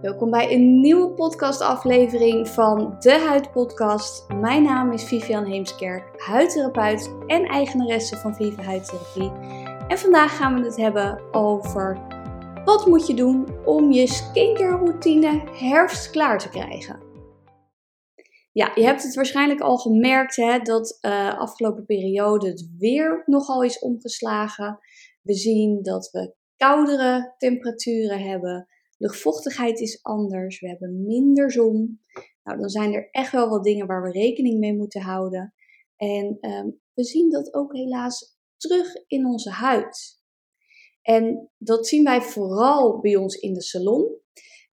Welkom bij een nieuwe podcastaflevering van de Huidpodcast. Mijn naam is Vivian Heemskerk, huidtherapeut en eigenaresse van Viva Huidtherapie. En vandaag gaan we het hebben over wat moet je doen om je skincare routine herfstklaar te krijgen. Ja, je hebt het waarschijnlijk al gemerkt hè, dat uh, afgelopen periode het weer nogal is omgeslagen. We zien dat we koudere temperaturen hebben. Luchtvochtigheid is anders. We hebben minder zon. Nou, dan zijn er echt wel wat dingen waar we rekening mee moeten houden. En um, we zien dat ook helaas terug in onze huid. En dat zien wij vooral bij ons in de salon.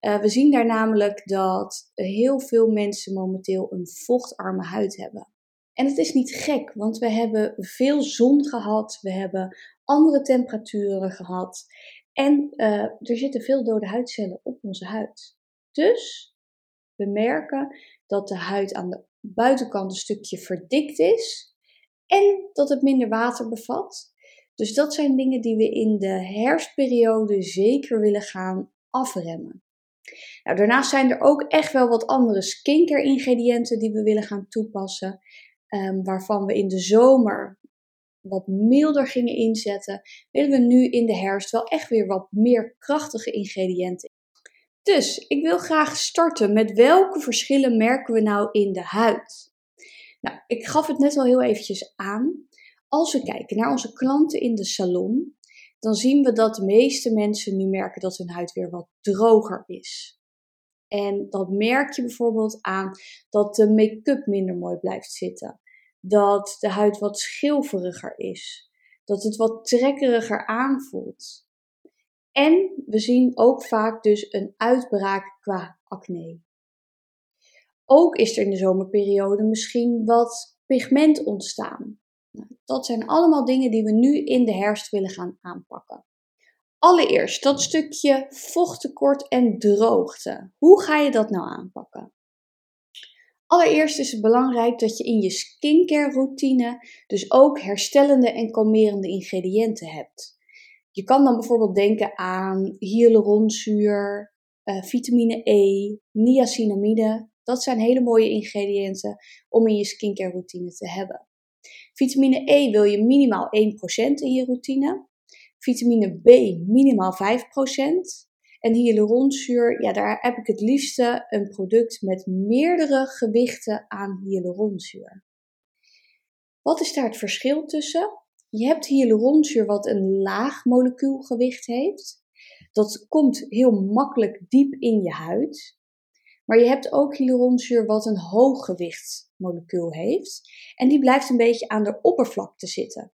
Uh, we zien daar namelijk dat heel veel mensen momenteel een vochtarme huid hebben. En het is niet gek, want we hebben veel zon gehad, we hebben andere temperaturen gehad. En uh, er zitten veel dode huidcellen op onze huid. Dus we merken dat de huid aan de buitenkant een stukje verdikt is en dat het minder water bevat. Dus dat zijn dingen die we in de herfstperiode zeker willen gaan afremmen. Nou, daarnaast zijn er ook echt wel wat andere skincare ingrediënten die we willen gaan toepassen. Um, waarvan we in de zomer wat milder gingen inzetten, willen we nu in de herfst wel echt weer wat meer krachtige ingrediënten. Dus ik wil graag starten met welke verschillen merken we nou in de huid? Nou, ik gaf het net al heel eventjes aan. Als we kijken naar onze klanten in de salon, dan zien we dat de meeste mensen nu merken dat hun huid weer wat droger is. En dat merk je bijvoorbeeld aan dat de make-up minder mooi blijft zitten dat de huid wat schilferiger is. Dat het wat trekkeriger aanvoelt. En we zien ook vaak dus een uitbraak qua acne. Ook is er in de zomerperiode misschien wat pigment ontstaan. Nou, dat zijn allemaal dingen die we nu in de herfst willen gaan aanpakken. Allereerst dat stukje vochttekort en droogte. Hoe ga je dat nou aanpakken? Allereerst is het belangrijk dat je in je skincare routine dus ook herstellende en kalmerende ingrediënten hebt. Je kan dan bijvoorbeeld denken aan hyaluronzuur, uh, vitamine E, niacinamide. Dat zijn hele mooie ingrediënten om in je skincare routine te hebben. Vitamine E wil je minimaal 1% in je routine. Vitamine B minimaal 5%. En hyaluronzuur, ja, daar heb ik het liefste een product met meerdere gewichten aan hyaluronzuur. Wat is daar het verschil tussen? Je hebt hyaluronzuur wat een laag molecuulgewicht heeft. Dat komt heel makkelijk diep in je huid. Maar je hebt ook hyaluronzuur wat een hoog gewicht molecuul heeft. En die blijft een beetje aan de oppervlakte zitten.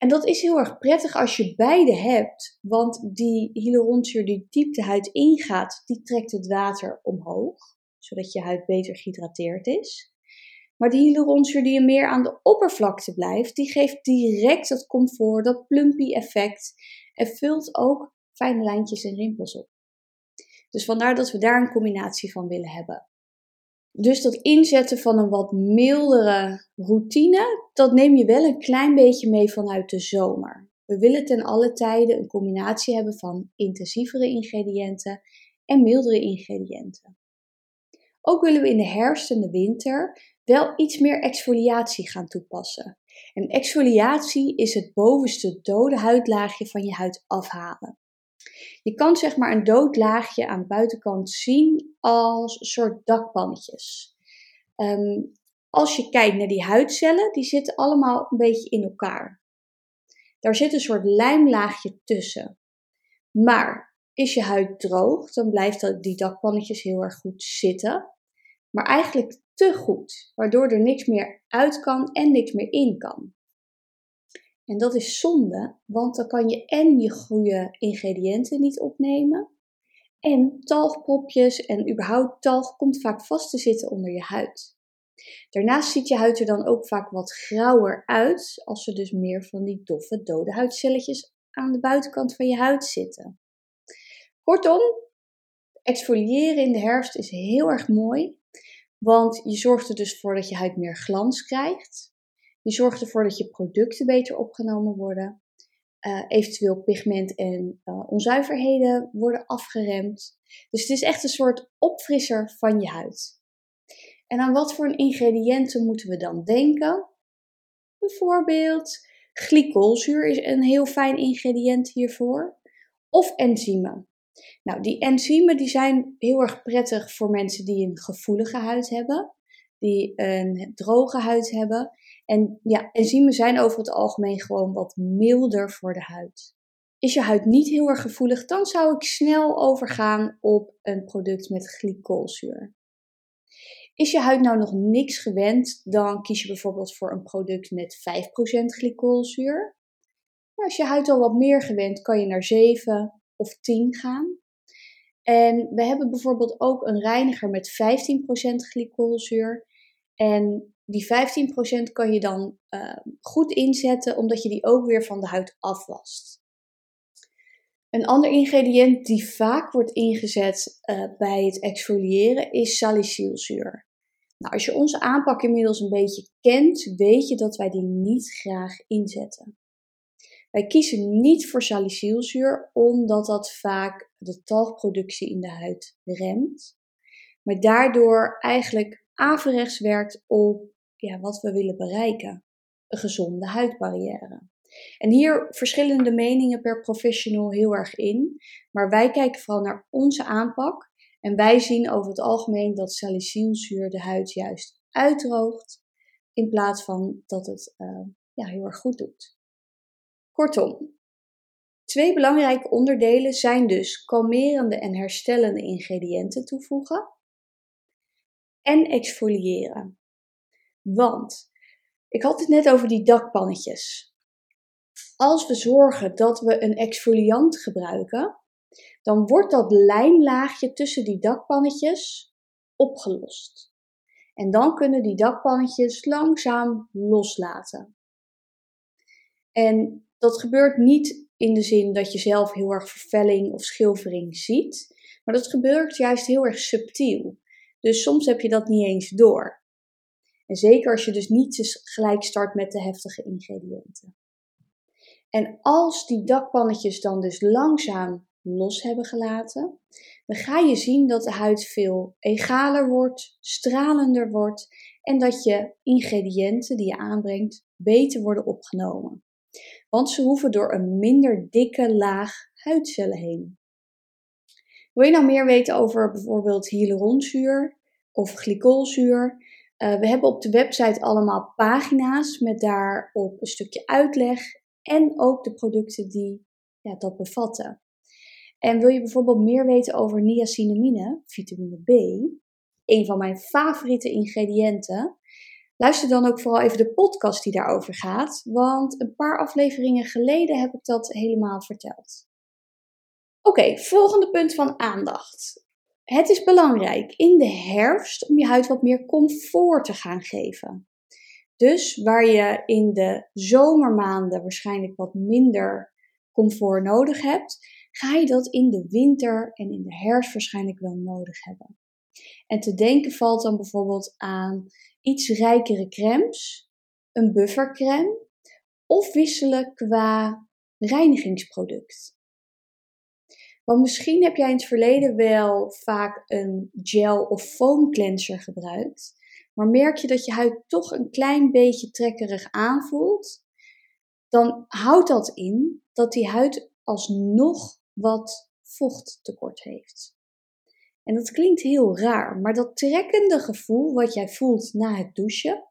En dat is heel erg prettig als je beide hebt, want die hyaluronzuur die diep de huid ingaat, die trekt het water omhoog, zodat je huid beter gehydrateerd is. Maar die hyaluronzuur die meer aan de oppervlakte blijft, die geeft direct dat comfort, dat plumpy effect en vult ook fijne lijntjes en rimpels op. Dus vandaar dat we daar een combinatie van willen hebben. Dus dat inzetten van een wat mildere routine, dat neem je wel een klein beetje mee vanuit de zomer. We willen ten alle tijden een combinatie hebben van intensievere ingrediënten en mildere ingrediënten. Ook willen we in de herfst en de winter wel iets meer exfoliatie gaan toepassen. En exfoliatie is het bovenste dode huidlaagje van je huid afhalen. Je kan zeg maar een dood laagje aan de buitenkant zien als een soort dakpannetjes. Ehm, als je kijkt naar die huidcellen, die zitten allemaal een beetje in elkaar. Daar zit een soort lijmlaagje tussen. Maar is je huid droog, dan blijft die dakpannetjes heel erg goed zitten. Maar eigenlijk te goed, waardoor er niks meer uit kan en niks meer in kan. En dat is zonde, want dan kan je en je goede ingrediënten niet opnemen. En talgpropjes en überhaupt talg komt vaak vast te zitten onder je huid. Daarnaast ziet je huid er dan ook vaak wat grauwer uit, als er dus meer van die doffe dode huidcelletjes aan de buitenkant van je huid zitten. Kortom, exfoliëren in de herfst is heel erg mooi, want je zorgt er dus voor dat je huid meer glans krijgt. Je zorgt ervoor dat je producten beter opgenomen worden. Uh, eventueel pigment en uh, onzuiverheden worden afgeremd. Dus het is echt een soort opfrisser van je huid. En aan wat voor ingrediënten moeten we dan denken? Bijvoorbeeld glycolzuur is een heel fijn ingrediënt hiervoor. Of enzymen. Nou, die enzymen die zijn heel erg prettig voor mensen die een gevoelige huid hebben, die een droge huid hebben. En ja, enzymen zijn over het algemeen gewoon wat milder voor de huid. Is je huid niet heel erg gevoelig, dan zou ik snel overgaan op een product met glycolzuur. Is je huid nou nog niks gewend, dan kies je bijvoorbeeld voor een product met 5% glycolzuur. als je huid al wat meer gewend, kan je naar 7 of 10 gaan. En we hebben bijvoorbeeld ook een reiniger met 15% glycolzuur. En die 15% kan je dan uh, goed inzetten, omdat je die ook weer van de huid afwast. Een ander ingrediënt die vaak wordt ingezet uh, bij het exfoliëren is salicylzuur. Nou, als je onze aanpak inmiddels een beetje kent, weet je dat wij die niet graag inzetten. Wij kiezen niet voor salicylzuur omdat dat vaak de talgproductie in de huid remt, maar daardoor eigenlijk averechts werkt op ja, wat we willen bereiken: een gezonde huidbarrière. En hier verschillen de meningen per professional heel erg in, maar wij kijken vooral naar onze aanpak en wij zien over het algemeen dat salicylzuur de huid juist uitdroogt in plaats van dat het uh, ja, heel erg goed doet. Kortom, twee belangrijke onderdelen zijn dus kalmerende en herstellende ingrediënten toevoegen en exfoliëren. Want ik had het net over die dakpannetjes. Als we zorgen dat we een exfoliant gebruiken, dan wordt dat lijmlaagje tussen die dakpannetjes opgelost. En dan kunnen die dakpannetjes langzaam loslaten. En dat gebeurt niet in de zin dat je zelf heel erg vervelling of schilfering ziet, maar dat gebeurt juist heel erg subtiel. Dus soms heb je dat niet eens door. En zeker als je dus niet gelijk start met de heftige ingrediënten. En als die dakpannetjes dan dus langzaam los hebben gelaten, dan ga je zien dat de huid veel egaler wordt, stralender wordt en dat je ingrediënten die je aanbrengt beter worden opgenomen. Want ze hoeven door een minder dikke laag huidcellen heen. Wil je nou meer weten over bijvoorbeeld hyaluronzuur of glycolzuur? Uh, we hebben op de website allemaal pagina's met daarop een stukje uitleg en ook de producten die ja, dat bevatten. En wil je bijvoorbeeld meer weten over niacinamide, vitamine B, een van mijn favoriete ingrediënten, luister dan ook vooral even de podcast die daarover gaat, want een paar afleveringen geleden heb ik dat helemaal verteld. Oké, volgende punt van aandacht. Het is belangrijk in de herfst om je huid wat meer comfort te gaan geven. Dus waar je in de zomermaanden waarschijnlijk wat minder comfort nodig hebt, ga je dat in de winter en in de herfst waarschijnlijk wel nodig hebben. En te denken valt dan bijvoorbeeld aan iets rijkere crèmes, een buffercrème of wisselen qua reinigingsproduct. Want misschien heb jij in het verleden wel vaak een gel of foam cleanser gebruikt, maar merk je dat je huid toch een klein beetje trekkerig aanvoelt, dan houdt dat in dat die huid alsnog wat vochttekort heeft. En dat klinkt heel raar, maar dat trekkende gevoel wat jij voelt na het douchen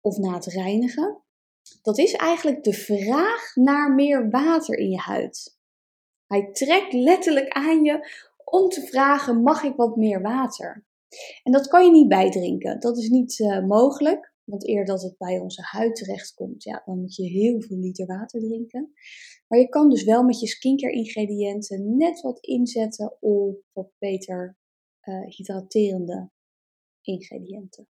of na het reinigen, dat is eigenlijk de vraag naar meer water in je huid. Hij trekt letterlijk aan je om te vragen: mag ik wat meer water? En dat kan je niet bijdrinken. Dat is niet uh, mogelijk. Want eer dat het bij onze huid terechtkomt, ja, dan moet je heel veel liter water drinken. Maar je kan dus wel met je skincare ingrediënten net wat inzetten op wat beter uh, hydraterende ingrediënten.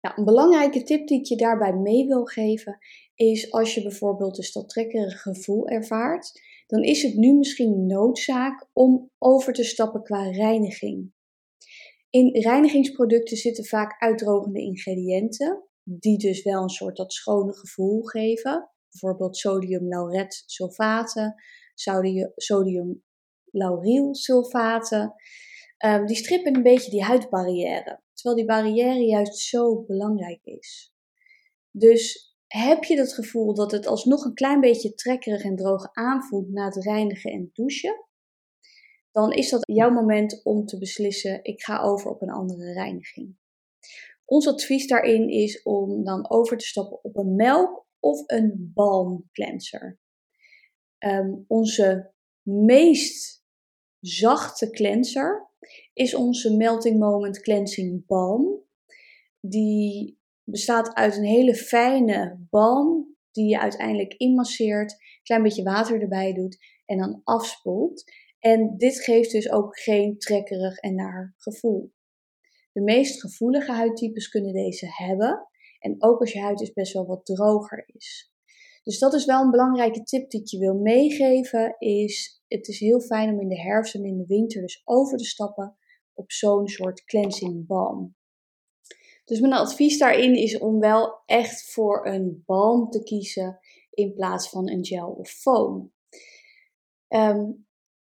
Nou, een belangrijke tip die ik je daarbij mee wil geven is als je bijvoorbeeld dus dat gevoel ervaart, dan is het nu misschien noodzaak om over te stappen qua reiniging. In reinigingsproducten zitten vaak uitdrogende ingrediënten, die dus wel een soort dat schone gevoel geven. Bijvoorbeeld sodium lauret sulfaten, sodium laurylsulfaten. Um, die strippen een beetje die huidbarrière. Terwijl die barrière juist zo belangrijk is. Dus heb je het gevoel dat het alsnog een klein beetje trekkerig en droog aanvoelt na het reinigen en douchen, dan is dat jouw moment om te beslissen: ik ga over op een andere reiniging. Ons advies daarin is om dan over te stappen op een melk of een balm cleanser. Ehm, onze meest zachte cleanser is onze Melting Moment Cleansing Balm. Die bestaat uit een hele fijne balm die je uiteindelijk inmasseert, een klein beetje water erbij doet en dan afspoelt. En dit geeft dus ook geen trekkerig en naar gevoel. De meest gevoelige huidtypes kunnen deze hebben. En ook als je huid dus best wel wat droger is. Dus dat is wel een belangrijke tip die je wil meegeven. Is het is heel fijn om in de herfst en in de winter dus over te stappen op zo'n soort cleansing balm. Dus mijn advies daarin is om wel echt voor een balm te kiezen in plaats van een gel of foam. Um,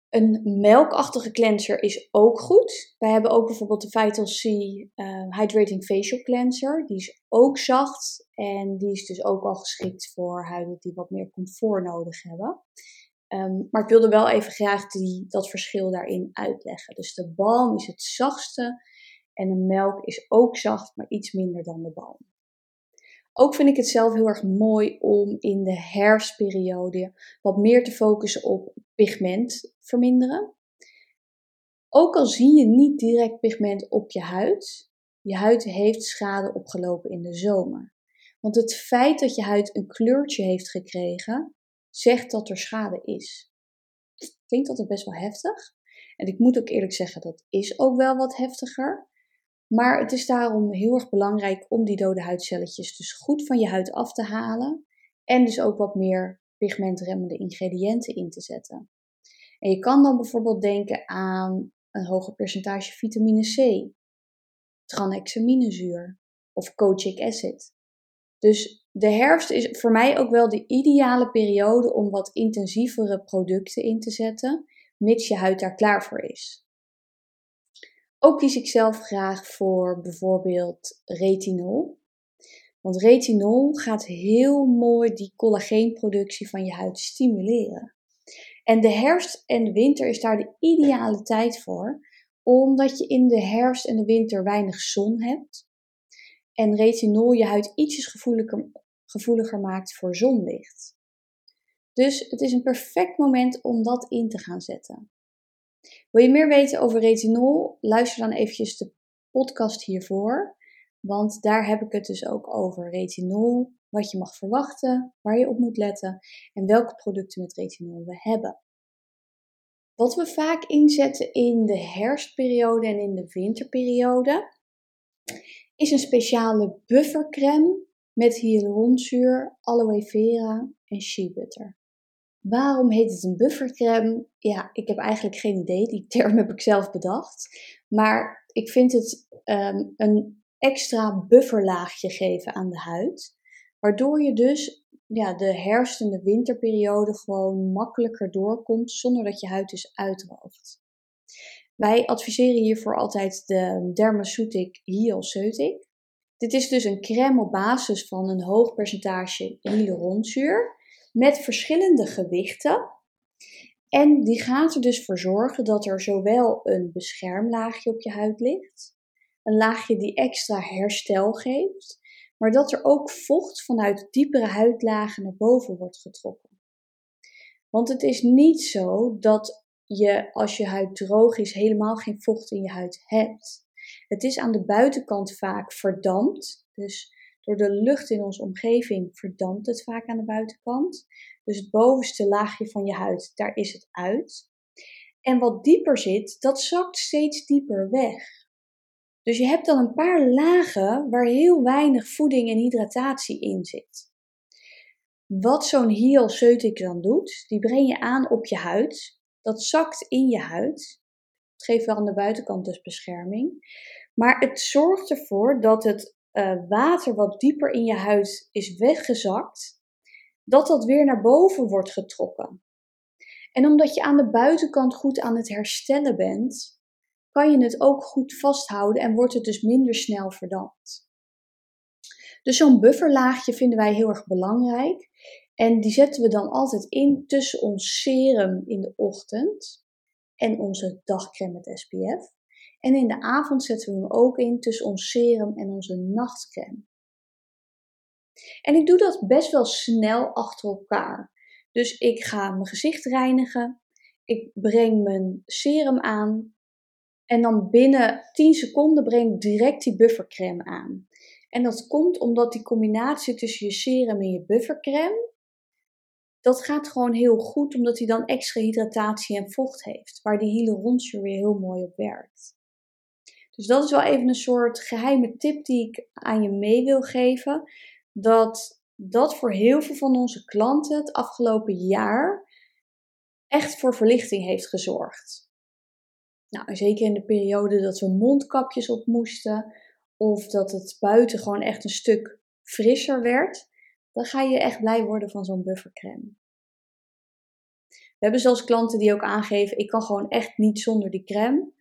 een melkachtige cleanser is ook goed. Wij hebben ook bijvoorbeeld de Vital C uh, Hydrating Facial Cleanser. Die is ook zacht en die is dus ook al geschikt voor huiden die wat meer comfort nodig hebben. Ehm, maar ik wilde wel even graag die, dat verschil daarin uitleggen. Dus de balm is het zachtste en de melk is ook zacht, maar iets minder dan de balm. Ook vind ik het zelf heel erg mooi om in de herfstperiode wat meer te focussen op pigment verminderen. Ook al zie je niet direct pigment op je huid, je huid heeft schade opgelopen in de zomer. Want het feit dat je huid een kleurtje heeft gekregen, zegt dat er schade is. Klinkt altijd best wel heftig. En ik moet ook eerlijk zeggen, dat is ook wel wat heftiger. Maar het is daarom heel erg belangrijk om die dode huidcelletjes dus goed van je huid af te halen. En dus ook wat meer pigmentremmende ingrediënten in te zetten. En je kan dan bijvoorbeeld denken aan een hoger percentage vitamine C, tranexaminezuur of kojic acid. Dus de herfst is voor mij ook wel de ideale periode om wat intensievere producten in te zetten, mits je huid daar klaar voor is. Ook kies ik zelf graag voor bijvoorbeeld retinol. Want retinol gaat heel mooi die collageenproductie van je huid stimuleren. En de herfst en de winter is daar de ideale tijd voor, omdat je in de herfst en de winter weinig zon hebt. En retinol je huid ietsjes gevoeliger, gevoeliger maakt voor zonlicht. Dus het is een perfect moment om dat in te gaan zetten. Wil je meer weten over retinol? Luister dan eventjes de podcast hiervoor. Want daar heb ik het dus ook over retinol, wat je mag verwachten, waar je op moet letten en welke producten met retinol we hebben. Wat we vaak inzetten in de herfstperiode en in de winterperiode is een speciale buffercreme met hyaluronzuur, aloe vera en shea butter. Waarom heet het een buffercreme? Ja, ik heb eigenlijk geen idee. Die term heb ik zelf bedacht. Maar ik vind het um, een extra bufferlaagje geven aan de huid. Waardoor je dus ja, de herfst- en de winterperiode gewoon makkelijker doorkomt zonder dat je huid dus uitdroogt. Wij adviseren hiervoor altijd de Dermaceutic Hyalceutic. Dit is dus een crème op basis van een hoog percentage hyaluronzuur met verschillende gewichten. En die gaat er dus voor zorgen dat er zowel een beschermlaagje op je huid ligt, een laagje die extra herstel geeft, maar dat er ook vocht vanuit diepere huidlagen naar boven wordt getrokken. Want het is niet zo dat je als je huid droog is helemaal geen vocht in je huid hebt. Het is aan de buitenkant vaak verdampt, dus door de lucht in onze omgeving verdampt het vaak aan de buitenkant. Dus het bovenste laagje van je huid, daar is het uit. En wat dieper zit, dat zakt steeds dieper weg. Dus je hebt dan een paar lagen waar heel weinig voeding en hydratatie in zit. Wat zo'n hyalceutic dan doet, die breng je aan op je huid. Dat zakt in je huid. Het geeft wel aan de buitenkant dus bescherming. Maar het zorgt ervoor dat het uh, water wat dieper in je huid is weggezakt, dat dat weer naar boven wordt getrokken. En omdat je aan de buitenkant goed aan het herstellen bent, kan je het ook goed vasthouden en wordt het dus minder snel verdampt. Dus zo'n bufferlaagje vinden wij heel erg belangrijk. En die zetten we dan altijd in tussen ons serum in de ochtend en onze dagcreme met SPF. En in de avond zetten we hem ook in tussen ons serum en onze nachtcreme. En ik doe dat best wel snel achter elkaar. Dus ik ga mijn gezicht reinigen. Ik breng mijn serum aan. En dan binnen 10 seconden breng ik direct die buffercreme aan. En dat komt omdat die combinatie tussen je serum en je buffercreme, dat gaat gewoon heel goed, omdat hij dan extra hydratatie en vocht heeft, waar die hyaluronsure weer heel mooi op werkt. Dus dat is wel even een soort geheime tip die ik aan je mee wil geven. Dat dat voor heel veel van onze klanten het afgelopen jaar echt voor verlichting heeft gezorgd. Nou, zeker in de periode dat we mondkapjes op moesten, of dat het buiten gewoon echt een stuk frisser werd, dan ga je echt blij worden van zo'n buffercreme. We hebben zelfs klanten die ook aangeven: ik kan gewoon echt niet zonder die crème,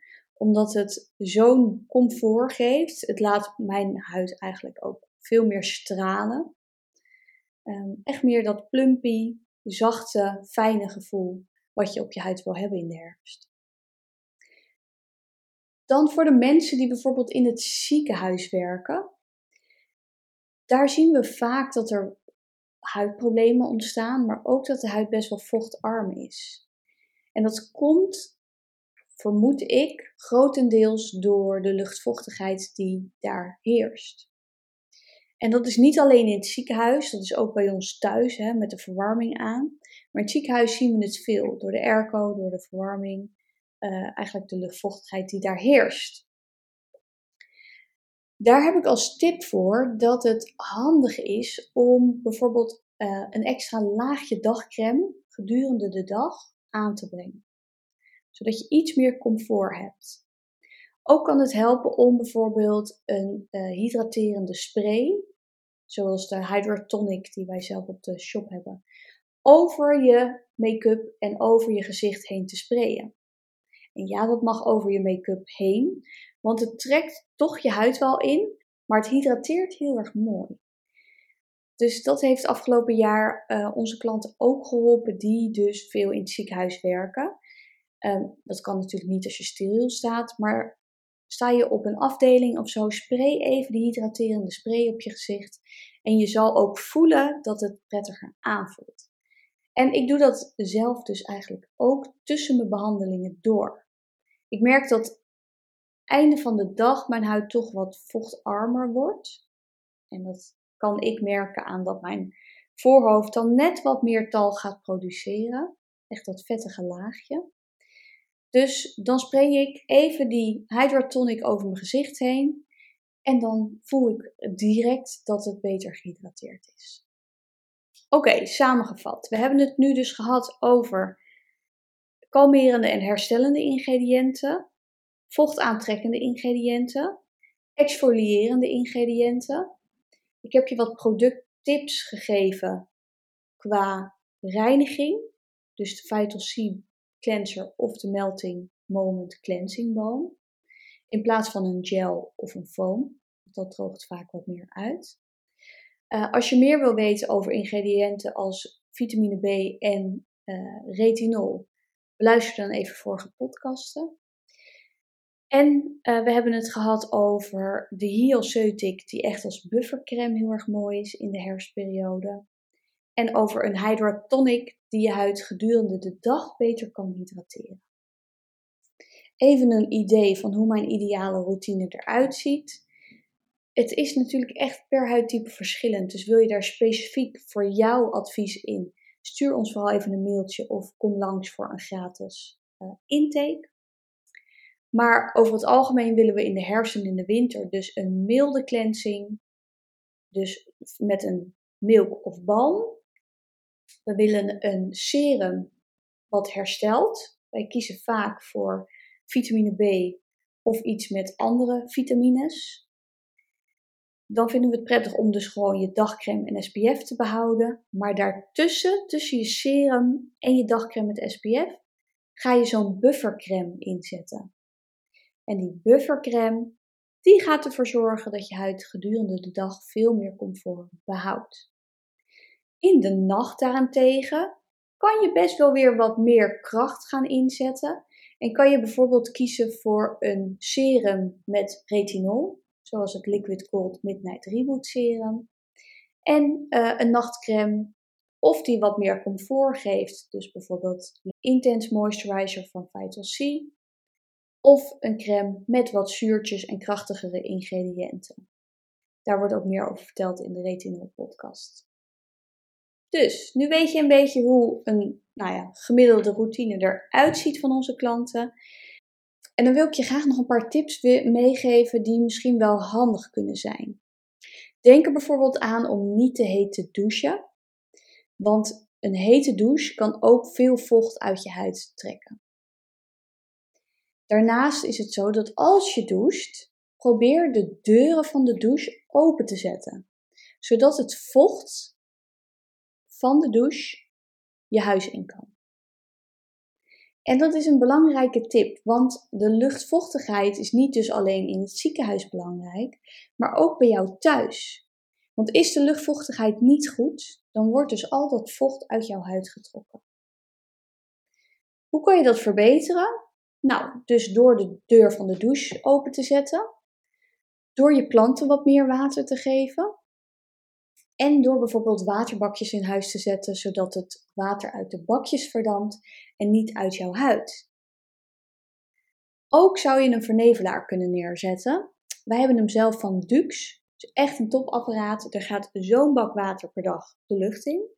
omdat het zo'n comfort geeft. Het laat mijn huid eigenlijk ook veel meer stralen. Um, echt meer dat plumpy, zachte, fijne gevoel wat je op je huid wil hebben in de herfst. Dan voor de mensen die bijvoorbeeld in het ziekenhuis werken. Daar zien we vaak dat er huidproblemen ontstaan, maar ook dat de huid best wel vochtarm is. En dat komt, vermoed ik, grotendeels door de luchtvochtigheid die daar heerst. En dat is niet alleen in het ziekenhuis, dat is ook bij ons thuis hè, met de verwarming aan. Maar in het ziekenhuis zien we het veel door de airco, door de verwarming, uh, eigenlijk de luchtvochtigheid die daar heerst. Daar heb ik als tip voor dat het handig is om bijvoorbeeld uh, een extra laagje dagcreme gedurende de dag aan te brengen. Zodat je iets meer comfort hebt. Ook kan het helpen om bijvoorbeeld een uh, hydraterende spray, zoals de Hydratonic die wij zelf op de shop hebben, over je make-up en over je gezicht heen te sprayen. En ja, dat mag over je make-up heen, want het trekt toch je huid wel in, maar het hydrateert heel erg mooi. Dus dat heeft afgelopen jaar uh, onze klanten ook geholpen, die dus veel in het ziekenhuis werken. Ehm, dat kan natuurlijk niet als je steriel staat, maar sta je op een afdeling of zo, spray even die hydraterende spray op je gezicht. En je zal ook voelen dat het prettiger aanvoelt. En ik doe dat zelf dus eigenlijk ook tussen mijn behandelingen door. Ik merk dat einde van de dag mijn huid toch wat vochtarmer wordt. En dat kan ik merken aan dat mijn voorhoofd dan net wat meer tal gaat produceren. Echt dat vettige laagje. Dus dan spray ik even die Hydratonic over mijn gezicht heen. En dan voel ik direct dat het beter gehydrateerd is. Oké, samengevat. We hebben het nu dus gehad over kalmerende en herstellende ingrediënten, vochtaantrekkende ingrediënten, exfolierende ingrediënten. Ik heb je wat producttips gegeven qua reiniging, dus de Vital C cleanser of de Melting Moment Cleansing Balm, in plaats van een gel of een foam. Dat droogt vaak wat meer uit. Uh, als je meer wil weten over ingrediënten als vitamine B en uh, retinol, Luister dan even vorige podcasten. En uh, we hebben het gehad over de Hyalceutic, die echt als buffercreme heel erg mooi is in de herfstperiode. En over een Hydratonic, die je huid gedurende de dag beter kan hydrateren. Even een idee van hoe mijn ideale routine eruit ziet. Het is natuurlijk echt per huidtype verschillend, dus wil je daar specifiek voor jouw advies in, Stuur ons vooral even een mailtje of kom langs voor een gratis uh, intake. Maar over het algemeen willen we in de herfst en in de winter dus een milde cleansing. Dus met een milk of balm. We willen een serum wat herstelt. Wij kiezen vaak voor vitamine B of iets met andere vitamines. dan vinden we het prettig om dus gewoon je dagcreme en SPF te behouden. Maar daartussen, tussen je serum en je dagcreme met SPF, ga je zo'n buffercreme inzetten. En die buffercreme, die gaat ervoor zorgen dat je huid gedurende de dag veel meer comfort behoudt. In de nacht daarentegen kan je best wel weer wat meer kracht gaan inzetten. En kan je bijvoorbeeld kiezen voor een serum met retinol, zoals het Liquid Gold Midnight Reboot Serum. En uh, een nachtcreme, of die wat meer comfort geeft, dus bijvoorbeeld een Intense Moisturizer van Vital C. Of een crème met wat zuurtjes en krachtigere ingrediënten. Daar wordt ook meer over verteld in de Retinol podcast. Dus nu weet je een beetje hoe een nou ja, gemiddelde routine eruit ziet van onze klanten. En dan wil ik je graag nog een paar tips meegeven die misschien wel handig kunnen zijn. Denk er bijvoorbeeld aan om niet te heet te douchen. Want een hete douche kan ook veel vocht uit je huid trekken. Daarnaast is het zo dat als je doucht, probeer de deuren van de douche open te zetten, zodat het vocht van de douche je huis in kan. En dat is een belangrijke tip, want de luchtvochtigheid is niet dus alleen in het ziekenhuis belangrijk, maar ook bij jou thuis. Want is de luchtvochtigheid niet goed, dan wordt dus al dat vocht uit jouw huid getrokken. Hoe kan je dat verbeteren? Nou, dus door de deur van de douche open te zetten, door je planten wat meer water te geven en door bijvoorbeeld waterbakjes in huis te zetten, zodat het water uit de bakjes verdampt en niet uit jouw huid. Ook zou je een vernevelaar kunnen neerzetten. Wij hebben hem zelf van Dux. Is echt een topapparaat. Er gaat zo'n bak water per dag de lucht in.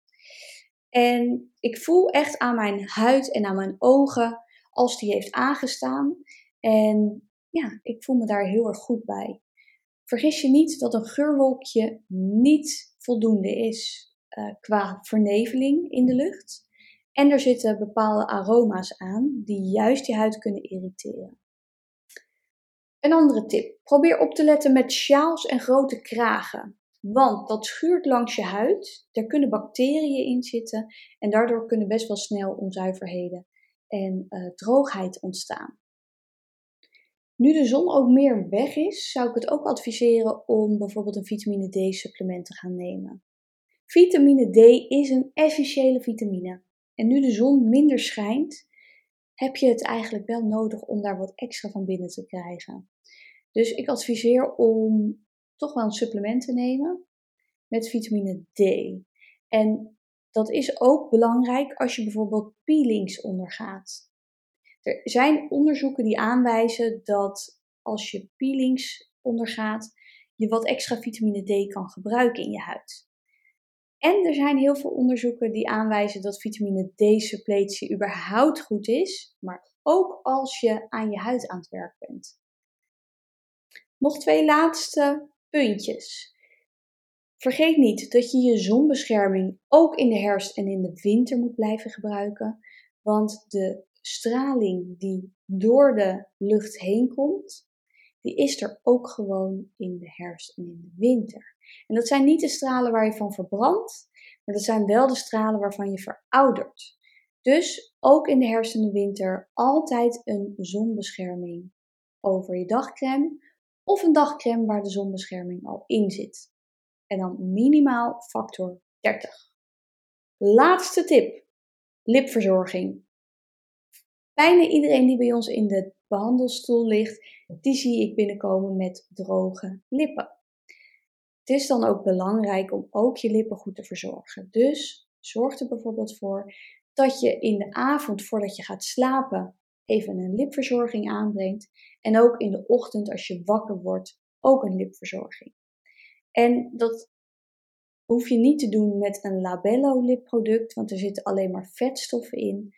En ik voel echt aan mijn huid en aan mijn ogen als die heeft aangestaan. En ja, ik voel me daar heel erg goed bij. Vergis je niet dat een geurwolkje niet voldoende is uh, qua verneveling in de lucht. En er zitten bepaalde aroma's aan die juist je huid kunnen irriteren. Een andere tip: probeer op te letten met sjaals en grote kragen. Want dat schuurt langs je huid, er kunnen bacteriën in zitten en daardoor kunnen best wel snel onzuiverheden en uh, droogheid ontstaan. Nu de zon ook meer weg is, zou ik het ook adviseren om bijvoorbeeld een vitamine D supplement te gaan nemen. Vitamine D is een essentiële vitamine. En nu de zon minder schijnt, heb je het eigenlijk wel nodig om daar wat extra van binnen te krijgen. Dus ik adviseer om toch wel een supplement te nemen met vitamine D. En dat is ook belangrijk als je bijvoorbeeld peelings ondergaat. Er zijn onderzoeken die aanwijzen dat als je peelings ondergaat, je wat extra vitamine D kan gebruiken in je huid. En er zijn heel veel onderzoeken die aanwijzen dat vitamine D-suppletie überhaupt goed is, maar ook als je aan je huid aan het werk bent. Nog twee laatste puntjes. Vergeet niet dat je je zonbescherming ook in de herfst en in de winter moet blijven gebruiken, want de straling die door de lucht heen komt, die is er ook gewoon in de herfst en in de winter. En dat zijn niet de stralen waar je van verbrandt, maar dat zijn wel de stralen waarvan je veroudert. Dus ook in de herfst en de winter altijd een zonbescherming over je dagcreme of een dagcreme waar de zonbescherming al in zit. En dan minimaal factor 30. Laatste tip: lipverzorging. Bijna iedereen die bij ons in de behandelstoel ligt, die zie ik binnenkomen met droge lippen. Het is dan ook belangrijk om ook je lippen goed te verzorgen. Dus zorg er bijvoorbeeld voor dat je in de avond voordat je gaat slapen even een lipverzorging aanbrengt. En ook in de ochtend als je wakker wordt ook een lipverzorging. En dat hoef je niet te doen met een Labello lipproduct, want er zitten alleen maar vetstoffen in.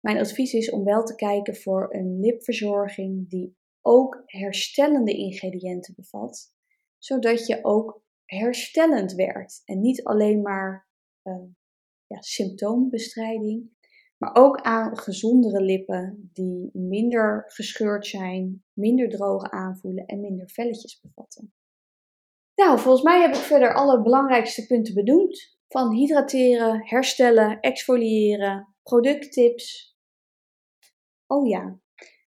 Mijn advies is om wel te kijken voor een lipverzorging die ook herstellende ingrediënten bevat, zodat je ook herstellend werkt en niet alleen maar uh, ja, symptoombestrijding, maar ook aan gezondere lippen die minder gescheurd zijn, minder droog aanvoelen en minder velletjes bevatten. Nou, volgens mij heb ik verder alle belangrijkste punten benoemd. Van hydrateren, herstellen, exfoliëren, producttips. Oh ja,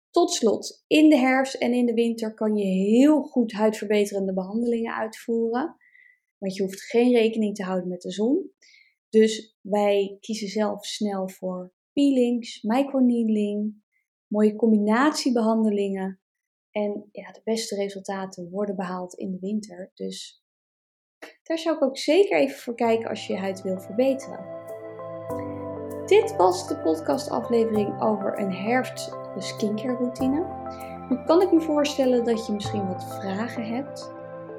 tot slot, in de herfst en in de winter kan je heel goed huidverbeterende behandelingen uitvoeren. Want je hoeft geen rekening te houden met de zon. Dus wij kiezen zelf snel voor peelings, microneedling, mooie combinatiebehandelingen. En ja, de beste resultaten worden behaald in de winter. Dus daar zou ik ook zeker even voor kijken als je je huid wil verbeteren. Dit was de podcastaflevering over een herfst skincare routine. Nu kan ik me voorstellen dat je misschien wat vragen hebt.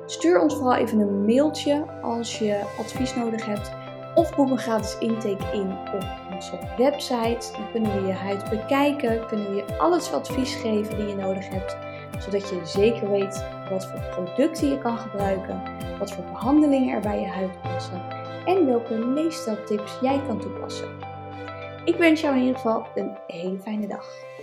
Stuur ons vooral even een mailtje als je advies nodig hebt. Of boek een gratis intake in op onze website. Dan kunnen we je huid bekijken, kunnen we je alles advies geven die je nodig hebt. Zodat je zeker weet wat voor producten je kan gebruiken, wat voor behandelingen er bij je huid passen en welke leefstijltips jij kan toepassen. Ik wens jou in ieder geval een hele fijne dag.